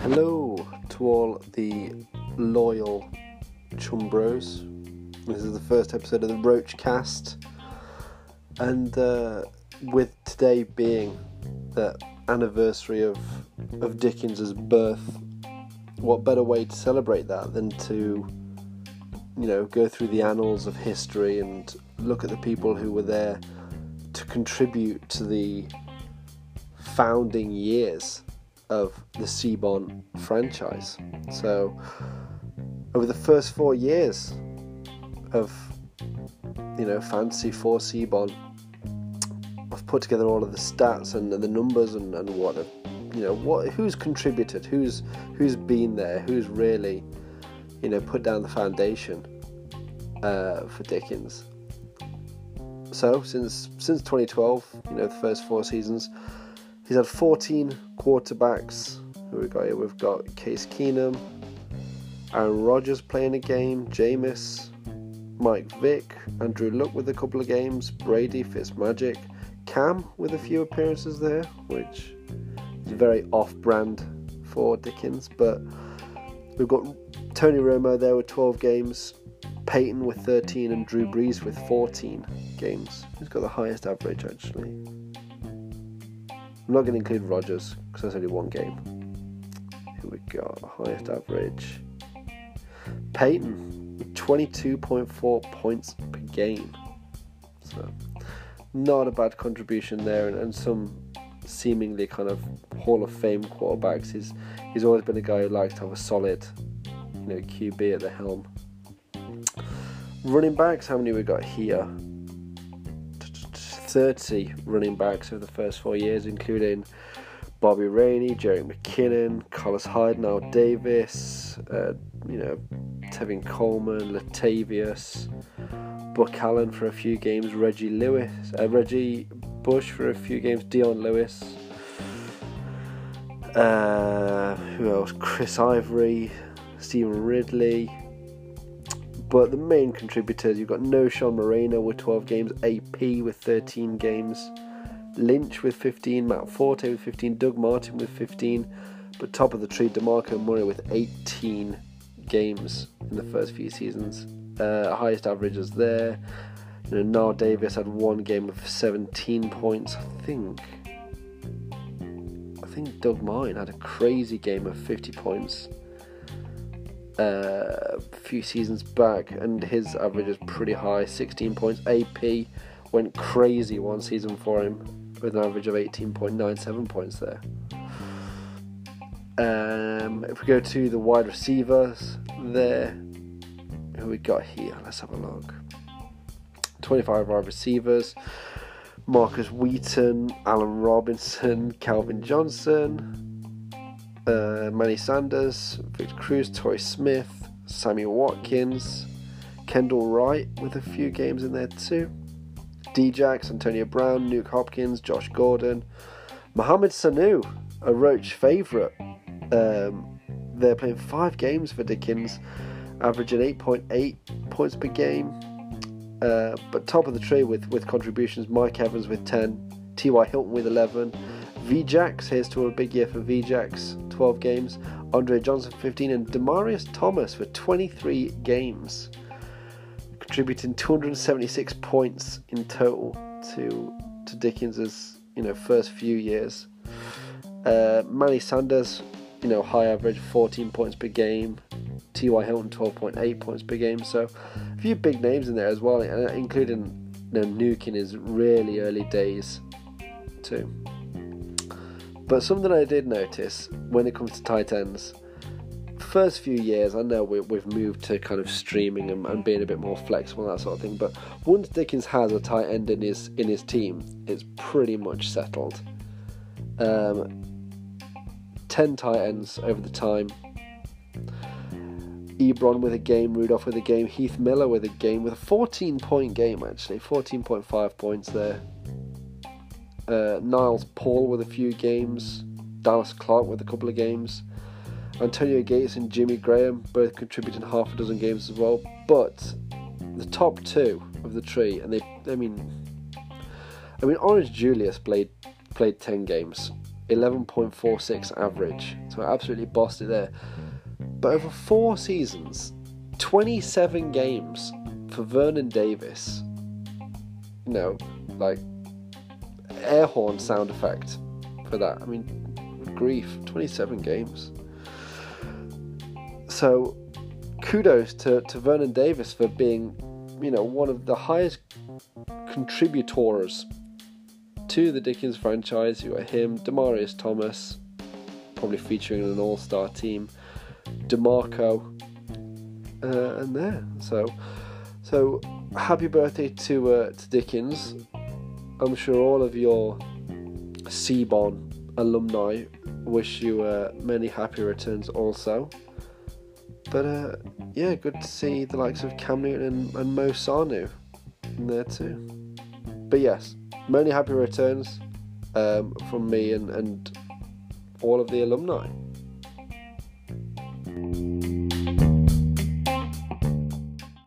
Hello to all the loyal Chumbros. This is the first episode of the Roach Cast, and uh, with today being the anniversary of of Dickens's birth, what better way to celebrate that than to, you know, go through the annals of history and look at the people who were there contribute to the founding years of the Seabon franchise. So, over the first four years of you know Fantasy for Seabon, I've put together all of the stats and, the numbers and, and what you know what who's contributed, who's who's been there, who's really you know put down the foundation uh, for Dickens. So since since 2012, you know the first four seasons He's had 14 quarterbacks. Who we got here? We've got Case Keenum, Aaron Rodgers playing a game, Jameis, Mike Vick, Andrew Luck with a couple of games, Brady, Fitzmagic, Cam with a few appearances there, which is very off-brand for Dickens. But we've got Tony Romo there with 12 games, Peyton with mm-hmm. 13, and Drew Brees with 14 games. He's got the highest average actually. I'm not going to include Rodgers because that's only one game. Here we go. Highest average. Peyton, 22.4 points per game. So, not a bad contribution there, and, and some seemingly kind of Hall of Fame quarterbacks. He's he's always been a guy who likes to have a solid, you know, QB at the helm. Running backs, how many we got here? 30 running backs over the first four years, including Bobby Rainey, Jerry McKinnon, Carlos Hyde, Knile Davis, uh, you know, Tevin Coleman, Latavius, Buck Allen for a few games, Reggie Lewis, uh, Reggie Bush for a few games, Dion Lewis. Uh, who else? Chris Ivory, Stevan Ridley, but the main contributors, you've got Knowshon Moreno with 12 games, AP with 13 games, Lynch with 15, Matt Forte with 15, Doug Martin with 15, but top of the tree, DeMarco Murray with 18 games in the first few seasons. Uh, highest averages there. You know, Knile Davis had one game of 17 points, I think. I think Doug Martin had a crazy game of 50 points uh, a few seasons back, and his average is pretty high 16 points. AP went crazy one season for him with an average of 18.97 points there. Um, if we go to the wide receivers there, who we got here? Let's have a look. 25 wide receivers. Markus Wheaton, Allen Robinson, Calvin Johnson, uh, Manny Sanders, Victor Cruz, Toy Smith, Samuel Watkins, Kendall Wright with a few games in there too. Djax, Antonio Brown, Nuke Hopkins, Josh Gordon, Mohamed Sanu, a Roach favourite. Um, they're playing five games for Dickens, averaging 8.8 points per game. Uh, but top of the tree with, with contributions, Mike Evans with 10, T.Y. Hilton with 11, VJax, here's to a big year for VJax, 12 games. Andre Johnson, 15, and Demaryius Thomas for 23 games, contributing 276 points in total to to Dickens's you know first few years. Uh, Manny Sanders, you know, high average, 14 points per game. T.Y. Hilton, 12.8 points per game. So a few big names in there as well, including you know, Nuke in his really early days too. But something I did notice when it comes to tight ends, first few years, I know we, have moved to kind of streaming and, and, being a bit more flexible and that sort of thing. But once Dickens has a tight end in his in his team, it's pretty much settled. Um, Ten tight ends over the time. Ebron with a game, Rudolph with a game, Heath Miller with a game, with a 14 point game actually, 14.5 points there uh, Niles Paul with a few games, Dallas Clark with a couple of games, Antonio Gates and Jimmy Graham both contributing half a dozen games as well. But the top two of the tree, and they, I mean, I mean, Orange Julius played played ten games, eleven point four six average, so I absolutely bossed it there. But over four seasons, twenty seven games for Vernon Davis. You know, like air horn sound effect for that. I mean, grief, twenty seven games. So, kudos to, to Vernon Davis for being, you know, one of the highest contributors to the Dickens franchise. You got him, Demaryius Thomas, probably featuring in an All Star team, Demarco, uh, and there. So, so happy birthday to uh, to Dickens. I'm sure all of your Seaborn alumni wish you uh, many happy returns also. But uh, yeah, good to see the likes of Cam Newton and, and Mo Sanu in there too. But yes, many happy returns um, from me and, and all of the alumni.